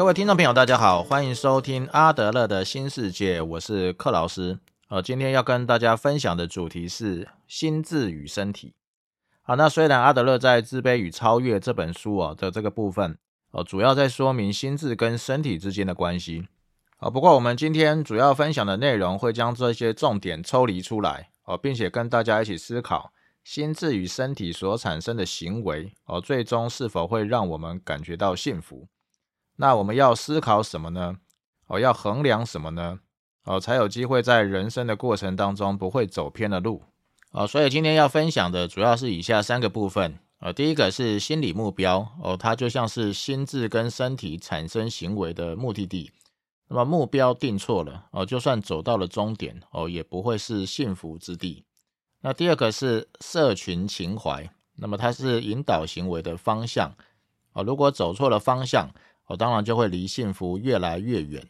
各位听众朋友，大家好，欢迎收听阿德勒的新世界，我是克劳斯。呃，今天要跟大家分享的主题是心智与身体。好，那虽然阿德勒在《自卑与超越》这本书啊的这个部分，哦，主要在说明心智跟身体之间的关系。啊，不过我们今天主要分享的内容会将这些重点抽离出来，哦，并且跟大家一起思考心智与身体所产生的行为，哦，最终是否会让我们感觉到幸福？那我们要思考什么呢？哦，要衡量什么呢？哦，才有机会在人生的过程当中不会走偏了路。哦，所以今天要分享的主要是以下三个部分。呃，第一个是心理目标，哦，它就像是心智跟身体产生行为的目的地。那么目标定错了哦，就算走到了终点哦，也不会是幸福之地。那第二个是社群情怀，那么它是引导行为的方向哦。如果走错了方向哦，当然就会离幸福越来越远。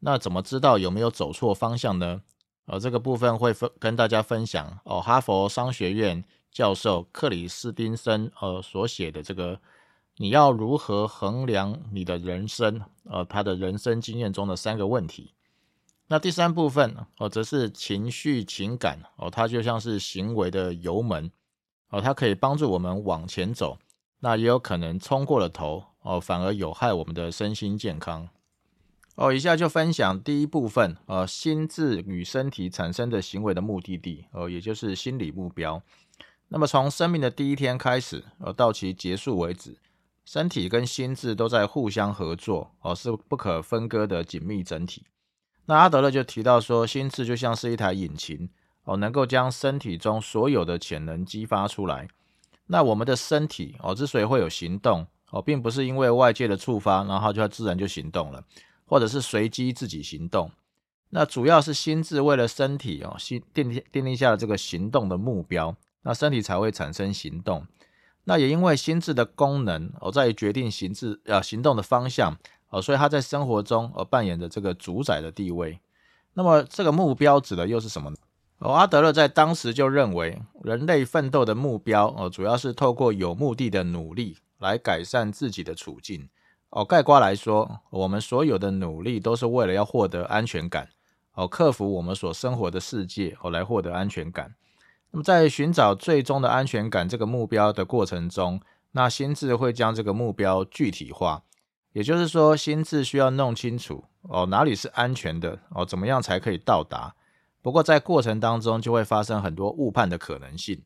那怎么知道有没有走错方向呢？哦，这个部分会分跟大家分享哦。哈佛商学院教授克里斯汀森呃所写的这个。你要如何衡量你的人生？呃，他的人生经验中的三个问题。那第三部分哦，则是情绪情感哦，它就像是行为的油门哦，它可以帮助我们往前走。那也有可能冲过了头哦，反而有害我们的身心健康。哦，以下就分享第一部分呃，心智与身体产生的行为的目的地哦，也就是心理目标。那么从生命的第一天开始呃，到其结束为止。身体跟心智都在互相合作，哦，是不可分割的紧密整体。那阿德勒就提到说，心智就像是一台引擎，哦，能够将身体中所有的潜能激发出来。那我们的身体，哦，之所以会有行动，哦，并不是因为外界的触发，然后就自然就行动了，或者是随机自己行动。那主要是心智为了身体，哦，心定定定下了这个行动的目标，那身体才会产生行动。那也因为心智的功能哦，在于决定行智啊行动的方向哦，所以他在生活中而扮演着这个主宰的地位。那么这个目标指的又是什么呢？哦，阿德勒在当时就认为，人类奋斗的目标哦，主要是透过有目的的努力来改善自己的处境。哦，概括来说，我们所有的努力都是为了要获得安全感哦，克服我们所生活的世界哦，来获得安全感。那么，在寻找最终的安全感这个目标的过程中，那心智会将这个目标具体化。也就是说，心智需要弄清楚哦，哪里是安全的哦，怎么样才可以到达。不过，在过程当中就会发生很多误判的可能性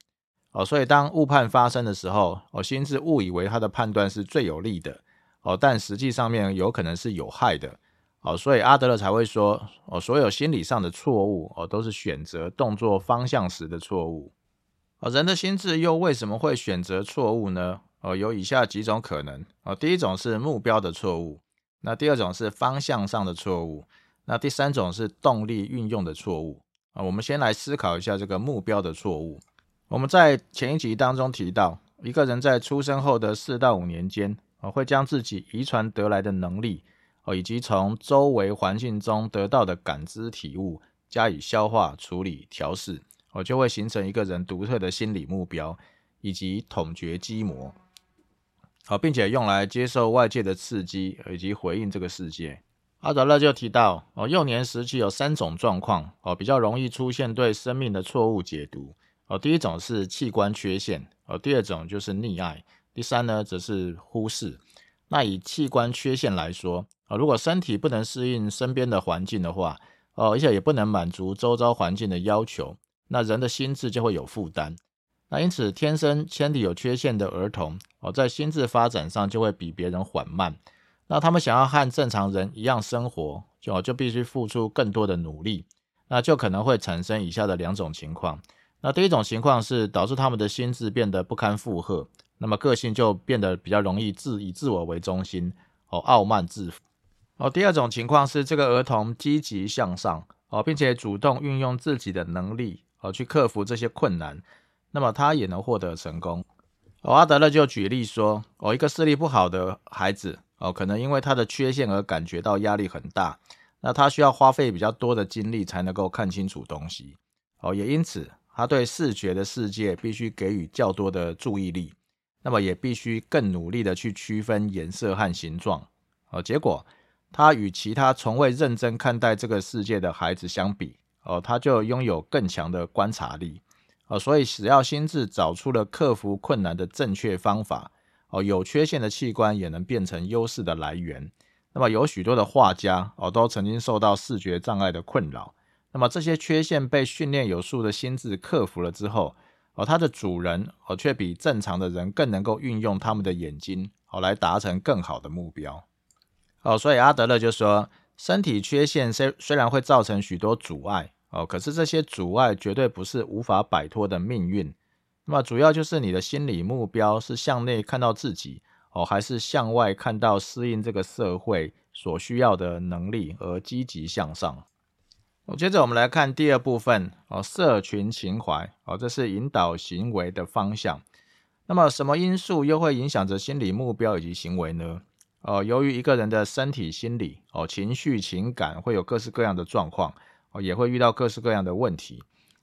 哦。所以，当误判发生的时候，哦，心智误以为他的判断是最有利的哦，但实际上面有可能是有害的。哦，所以阿德勒才会说，哦，所有心理上的错误，哦，都是选择动作方向时的错误。哦，人的心智又为什么会选择错误呢？哦，有以下几种可能。哦，第一种是目标的错误，那第二种是方向上的错误，那第三种是动力运用的错误。啊，我们先来思考一下这个目标的错误。我们在前一集当中提到，一个人在出生后的四到五年间，啊，会将自己遗传得来的能力。哦，以及从周围环境中得到的感知体悟加以消化、处理、调试，哦，就会形成一个人独特的心理目标以及统觉机模，好，并且用来接受外界的刺激以及回应这个世界。阿德勒就提到，哦，幼年时期有三种状况，哦，比较容易出现对生命的错误解读。哦，第一种是器官缺陷，哦，第二种就是溺爱，第三呢则是忽视。那以器官缺陷来说，啊，如果身体不能适应身边的环境的话，哦，而且也不能满足周遭环境的要求，那人的心智就会有负担。那因此，天生身体有缺陷的儿童，哦，在心智发展上就会比别人缓慢。那他们想要和正常人一样生活，就就必须付出更多的努力。那就可能会产生以下的两种情况。那第一种情况是导致他们的心智变得不堪负荷。那么个性就变得比较容易自以自我为中心，哦，傲慢自负。哦，第二种情况是这个儿童积极向上，哦，并且主动运用自己的能力，哦，去克服这些困难，那么他也能获得成功。哦，阿德勒就举例说，哦，一个视力不好的孩子，哦，可能因为他的缺陷而感觉到压力很大，那他需要花费比较多的精力才能够看清楚东西，哦，也因此他对视觉的世界必须给予较多的注意力。那么也必须更努力的去区分颜色和形状，哦，结果他与其他从未认真看待这个世界的孩子相比，哦，他就拥有更强的观察力。哦，所以只要心智找出了克服困难的正确方法，哦，有缺陷的器官也能变成优势的来源。那么有许多的画家，哦，都曾经受到视觉障碍的困扰。那么这些缺陷被训练有素的心智克服了之后，哦，它的主人，哦，却比正常的人更能够运用他们的眼睛，哦，来达成更好的目标。哦，所以阿德勒就说，身体缺陷虽虽然会造成许多阻碍。哦，可是这些阻碍绝对不是无法摆脱的命运。那么主要就是你的心理目标是向内看到自己，哦，还是向外看到适应这个社会所需要的能力而积极向上。哦，接着我们来看第二部分，哦，社群情怀，哦，这是引导行为的方向。那么什么因素又会影响着心理目标以及行为呢？哦，由于一个人的身体、心理、哦，情绪、情感会有各式各样的状况。哦，也会遇到各式各样的问题。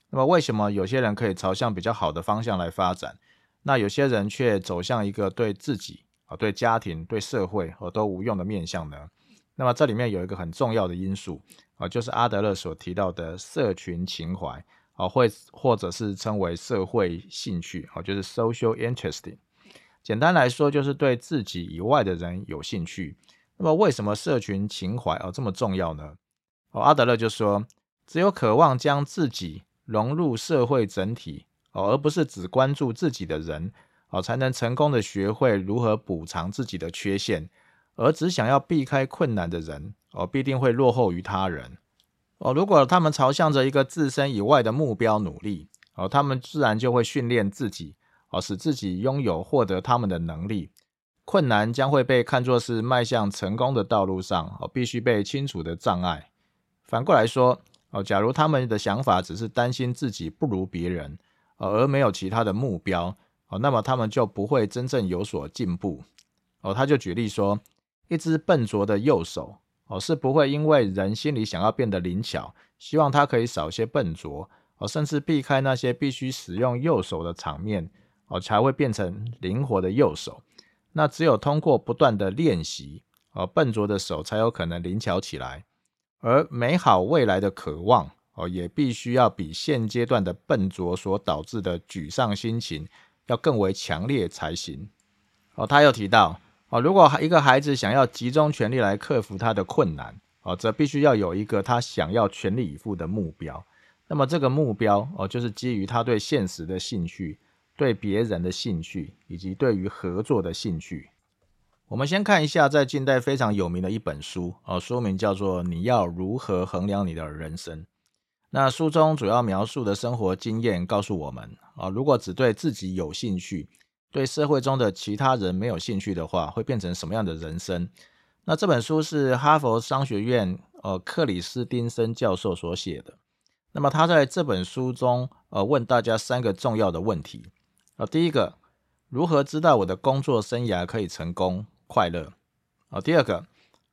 那么，为什么有些人可以朝向比较好的方向来发展，那有些人却走向一个对自己、啊、对家庭、对社会哦都无用的面向呢？那么，这里面有一个很重要的因素啊，就是阿德勒所提到的社群情怀啊，会或者是称为社会兴趣啊，就是 social interesting。简单来说，就是对自己以外的人有兴趣。那么，为什么社群情怀啊这么重要呢？哦，阿德勒就说。只有渴望将自己融入社会整体哦，而不是只关注自己的人哦，才能成功的学会如何补偿自己的缺陷。而只想要避开困难的人哦，必定会落后于他人哦。如果他们朝向着一个自身以外的目标努力哦，他们自然就会训练自己哦，使自己拥有获得他们的能力。困难将会被看作是迈向成功的道路上哦，必须被清除的障碍。反过来说。哦，假如他们的想法只是担心自己不如别人，而没有其他的目标，哦，那么他们就不会真正有所进步。哦，他就举例说，一只笨拙的右手，哦，是不会因为人心里想要变得灵巧，希望他可以少些笨拙，哦，甚至避开那些必须使用右手的场面，哦，才会变成灵活的右手。那只有通过不断的练习，哦，笨拙的手才有可能灵巧起来。而美好未来的渴望哦，也必须要比现阶段的笨拙所导致的沮丧心情要更为强烈才行。哦，他又提到哦，如果一个孩子想要集中全力来克服他的困难哦，则必须要有一个他想要全力以赴的目标。那么这个目标哦，就是基于他对现实的兴趣、对别人的兴趣以及对于合作的兴趣。我们先看一下在近代非常有名的一本书哦，书名叫做《你要如何衡量你的人生》。那书中主要描述的生活经验告诉我们啊，如果只对自己有兴趣，对社会中的其他人没有兴趣的话，会变成什么样的人生？那这本书是哈佛商学院呃克里斯汀森教授所写的。那么他在这本书中呃问大家三个重要的问题啊，第一个，如何知道我的工作生涯可以成功？快乐哦。第二个，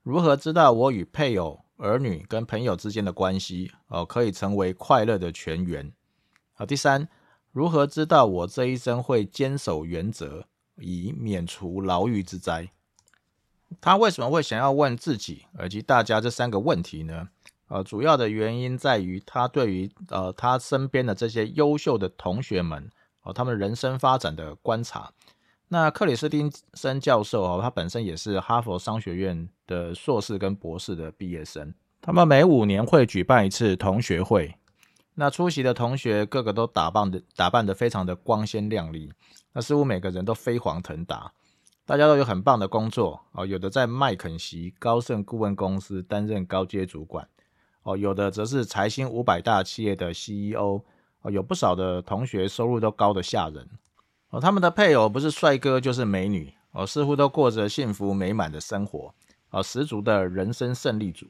如何知道我与配偶、儿女跟朋友之间的关系哦可以成为快乐的泉源？好，第三，如何知道我这一生会坚守原则，以免除牢狱之灾？他为什么会想要问自己以及大家这三个问题呢？呃，主要的原因在于他对于呃他身边的这些优秀的同学们哦，他们人生发展的观察。那克里斯汀森教授哦，他本身也是哈佛商学院的硕士跟博士的毕业生。他们每五年会举办一次同学会，那出席的同学个个都打扮的打扮的非常的光鲜亮丽，那似乎每个人都飞黄腾达，大家都有很棒的工作哦，有的在麦肯锡高盛顾问公司担任高阶主管哦，有的则是财新五百大企业的 CEO 哦，有不少的同学收入都高的吓人。哦，他们的配偶不是帅哥就是美女，哦，似乎都过着幸福美满的生活，哦，十足的人生胜利组。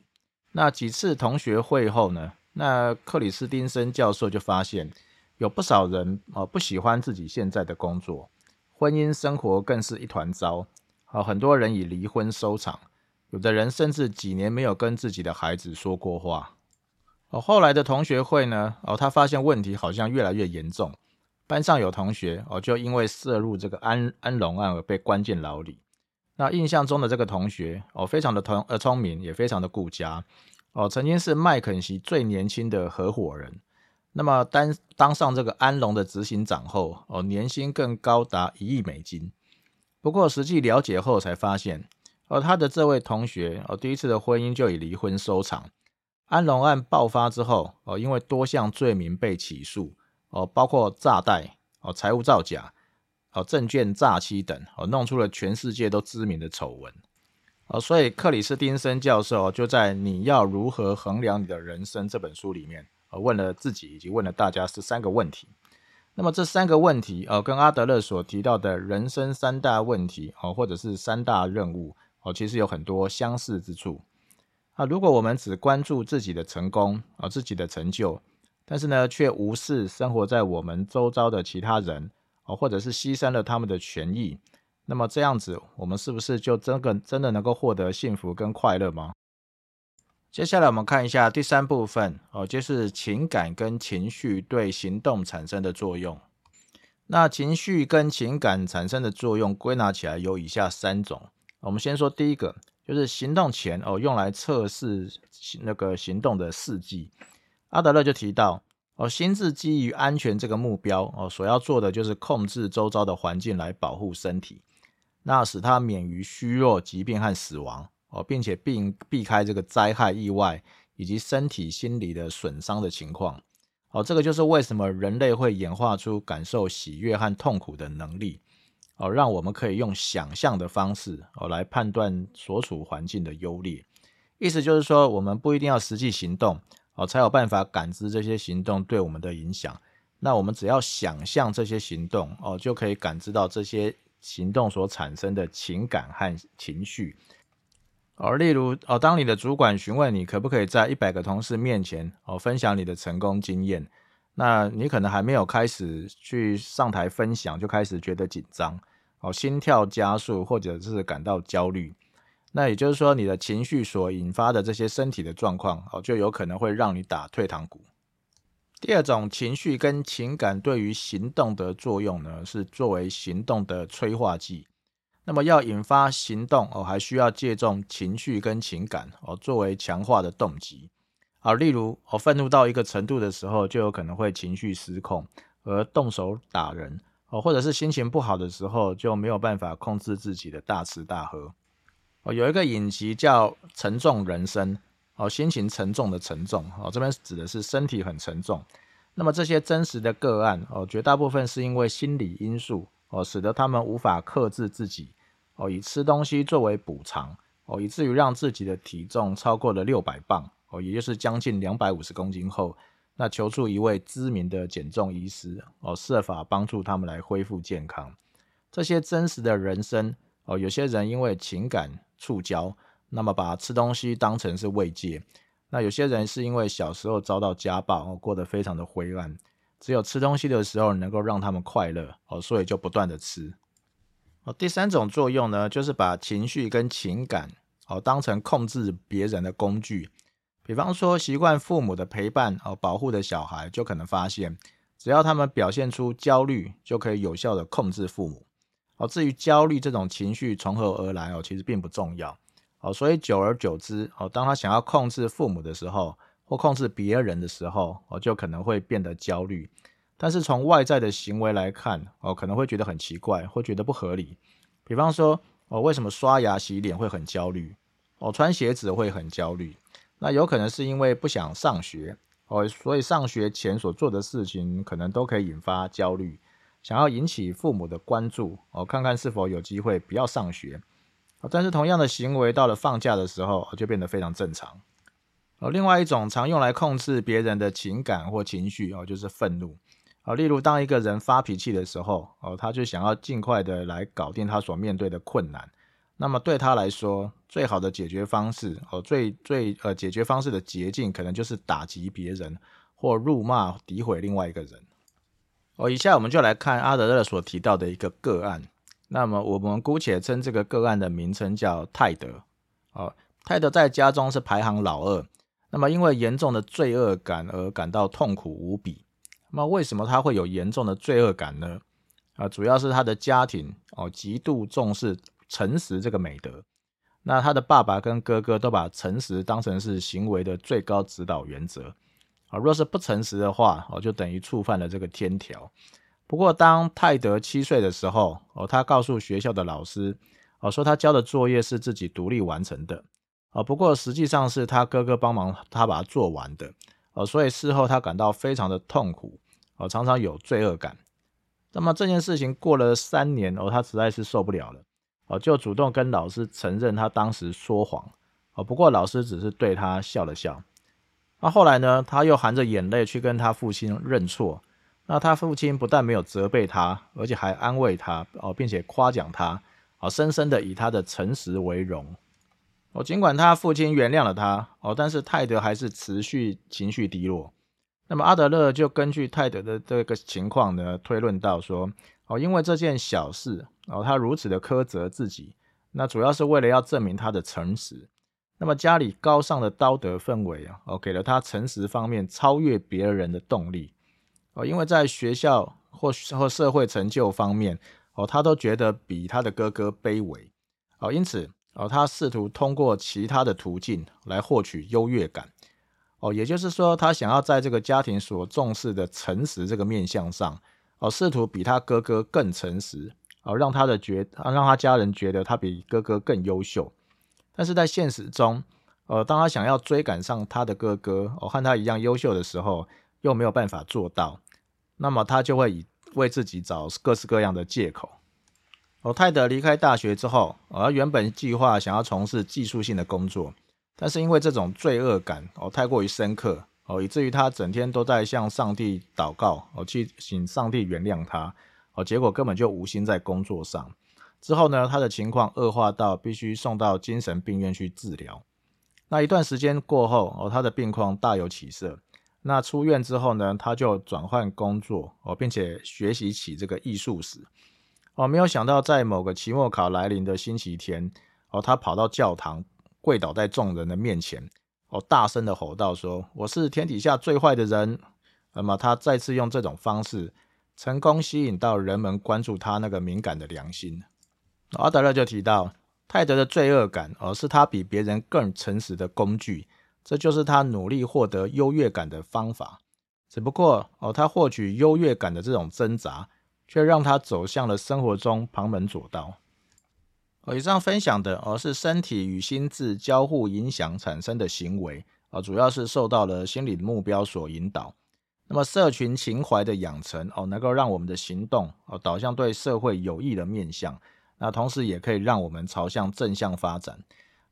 那几次同学会后呢？那克里斯汀森教授就发现，有不少人哦不喜欢自己现在的工作，婚姻生活更是一团糟。哦，很多人以离婚收场，有的人甚至几年没有跟自己的孩子说过话。哦，后来的同学会呢？哦，他发现问题好像越来越严重。班上有同学哦，就因为涉入这个安安龙案而被关进牢里。那印象中的这个同学哦，非常的聪呃聪明，也非常的顾家哦，曾经是麦肯锡最年轻的合伙人。那么当当上这个安龙的执行长后哦，年薪更高达一亿美金。不过实际了解后才发现，哦，他的这位同学哦，第一次的婚姻就以离婚收场。安龙案爆发之后哦，因为多项罪名被起诉哦，包括诈贷哦、财务造假哦、证券诈欺等哦，弄出了全世界都知名的丑闻哦。所以克里斯汀森教授就在《你要如何衡量你的人生》这本书里面。问了自己以及问了大家是三个问题，那么这三个问题，呃，跟阿德勒所提到的人生三大问题，哦，或者是三大任务，哦，其实有很多相似之处。啊，如果我们只关注自己的成功，啊，自己的成就，但是呢，却无视生活在我们周遭的其他人，哦，或者是牺牲了他们的权益，那么这样子，我们是不是就真的真的能够获得幸福跟快乐吗？接下来我们看一下第三部分哦，就是情感跟情绪对行动产生的作用。那情绪跟情感产生的作用归纳起来有以下三种。我们先说第一个，就是行动前哦，用来测试那个行动的事迹。阿德勒就提到哦，心智基于安全这个目标哦，所要做的就是控制周遭的环境来保护身体，那使它免于虚弱、疾病和死亡。哦，并且并避开这个灾害、意外以及身体、心理的损伤的情况。哦，这个就是为什么人类会演化出感受喜悦和痛苦的能力。哦，让我们可以用想象的方式哦来判断所处环境的优劣。意思就是说，我们不一定要实际行动哦，才有办法感知这些行动对我们的影响。那我们只要想象这些行动哦，就可以感知到这些行动所产生的情感和情绪。哦，例如哦，当你的主管询问你可不可以在一百个同事面前哦分享你的成功经验，那你可能还没有开始去上台分享，就开始觉得紧张哦，心跳加速，或者是感到焦虑。那也就是说，你的情绪所引发的这些身体的状况哦，就有可能会让你打退堂鼓。第二种情绪跟情感对于行动的作用呢，是作为行动的催化剂。那么要引发行动哦，还需要借重情绪跟情感哦，作为强化的动机啊。例如，哦，愤怒到一个程度的时候，就有可能会情绪失控而动手打人哦，或者是心情不好的时候，就没有办法控制自己的大吃大喝哦。有一个影集叫《沉重人生》哦，心情沉重的沉重哦，这边指的是身体很沉重。那么这些真实的个案哦，绝大部分是因为心理因素。哦，使得他们无法克制自己，哦，以吃东西作为补偿，哦，以至于让自己的体重超过了六百磅，哦，也就是将近两百五十公斤后，那求助一位知名的减重医师，哦，设法帮助他们来恢复健康。这些真实的人生，哦，有些人因为情感触礁，那么把吃东西当成是慰藉；那有些人是因为小时候遭到家暴，过得非常的灰暗。只有吃东西的时候能够让他们快乐哦，所以就不断的吃哦。第三种作用呢，就是把情绪跟情感哦当成控制别人的工具。比方说，习惯父母的陪伴哦保护的小孩，就可能发现，只要他们表现出焦虑，就可以有效的控制父母哦。至于焦虑这种情绪从何而来哦，其实并不重要哦。所以久而久之哦，当他想要控制父母的时候，或控制别人的时候，哦，就可能会变得焦虑。但是从外在的行为来看，哦，可能会觉得很奇怪，会觉得不合理。比方说，哦，为什么刷牙洗脸会很焦虑？哦，穿鞋子会很焦虑？那有可能是因为不想上学，哦，所以上学前所做的事情可能都可以引发焦虑，想要引起父母的关注，哦，看看是否有机会不要上学。但是同样的行为到了放假的时候，就变得非常正常。哦，另外一种常用来控制别人的情感或情绪哦，就是愤怒。哦，例如当一个人发脾气的时候，哦，他就想要尽快的来搞定他所面对的困难。那么对他来说，最好的解决方式哦，最最呃解决方式的捷径，可能就是打击别人或辱骂诋毁另外一个人。哦，以下我们就来看阿德勒所提到的一个个案。那么我们姑且称这个个案的名称叫泰德。哦，泰德在家中是排行老二。那么，因为严重的罪恶感而感到痛苦无比。那么，为什么他会有严重的罪恶感呢？啊，主要是他的家庭哦极度重视诚实这个美德。那他的爸爸跟哥哥都把诚实当成是行为的最高指导原则啊。若是不诚实的话，哦，就等于触犯了这个天条。不过，当泰德七岁的时候，哦，他告诉学校的老师，哦，说他交的作业是自己独立完成的，哦，不过实际上是他哥哥帮忙他把它做完的，哦，所以事后他感到非常的痛苦，哦，常常有罪恶感。那么这件事情过了三年，哦，他实在是受不了了，哦，就主动跟老师承认他当时说谎，哦，不过老师只是对他笑了笑。那后来呢，他又含着眼泪去跟他父亲认错。那他父亲不但没有责备他，而且还安慰他哦，并且夸奖他哦，深深的以他的诚实为荣哦。尽管他父亲原谅了他哦，但是泰德还是持续情绪低落。那么阿德勒就根据泰德的这个情况呢，推论到说哦，因为这件小事哦，他如此的苛责自己，那主要是为了要证明他的诚实。那么家里高尚的道德氛围啊，哦，给了他诚实方面超越别人的动力。哦，因为在学校或或社会成就方面，哦，他都觉得比他的哥哥卑微，哦，因此，哦，他试图通过其他的途径来获取优越感，哦，也就是说，他想要在这个家庭所重视的诚实这个面向上，哦，试图比他哥哥更诚实，哦，让他的觉，让他家人觉得他比哥哥更优秀，但是在现实中，呃，当他想要追赶上他的哥哥，哦，和他一样优秀的时候，又没有办法做到。那么他就会以为自己找各式各样的借口。哦，泰德离开大学之后，而原本计划想要从事技术性的工作，但是因为这种罪恶感哦太过于深刻哦，以至于他整天都在向上帝祷告哦，去请上帝原谅他哦，结果根本就无心在工作上。之后呢，他的情况恶化到必须送到精神病院去治疗。那一段时间过后哦，他的病况大有起色。那出院之后呢，他就转换工作哦，并且学习起这个艺术史哦。没有想到，在某个期末考来临的星期天哦，他跑到教堂，跪倒在众人的面前哦，大声的吼道：“说我是天底下最坏的人。”那么他再次用这种方式，成功吸引到人们关注他那个敏感的良心。阿德勒就提到，泰德的罪恶感而是他比别人更诚实的工具。这就是他努力获得优越感的方法，只不过哦，他获取优越感的这种挣扎，却让他走向了生活中旁门左道。哦，以上分享的哦是身体与心智交互影响产生的行为，啊，主要是受到了心理目标所引导。那么社群情怀的养成哦，能够让我们的行动哦导向对社会有益的面向，那同时也可以让我们朝向正向发展。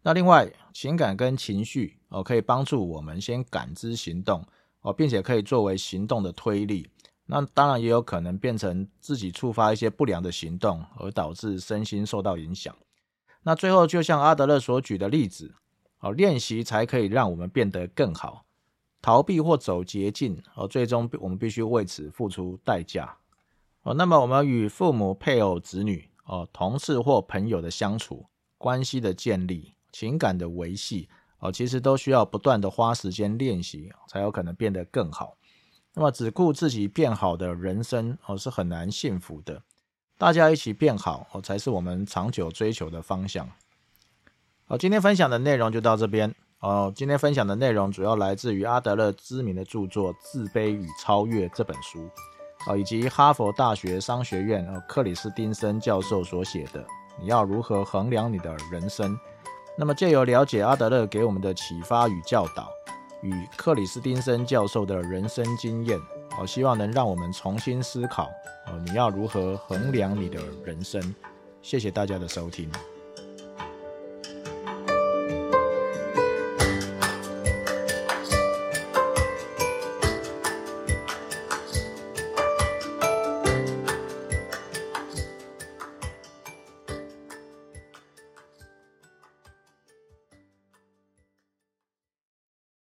那另外，情感跟情绪哦，可以帮助我们先感知行动哦，并且可以作为行动的推力。那当然也有可能变成自己触发一些不良的行动，而导致身心受到影响。那最后，就像阿德勒所举的例子哦，练习才可以让我们变得更好。逃避或走捷径哦，最终我们必须为此付出代价哦。那么，我们与父母、配偶、子女哦、同事或朋友的相处关系的建立。情感的维系哦，其实都需要不断的花时间练习，才有可能变得更好。那么只顾自己变好的人生哦，是很难幸福的。大家一起变好哦，才是我们长久追求的方向。好，今天分享的内容就到这边哦。今天分享的内容主要来自于阿德勒知名的著作《自卑与超越》这本书哦，以及哈佛大学商学院呃克里斯汀森教授所写的《你要如何衡量你的人生》。那么，借由了解阿德勒给我们的启发与教导，与克里斯汀森教授的人生经验，我希望能让我们重新思考：哦，你要如何衡量你的人生？谢谢大家的收听。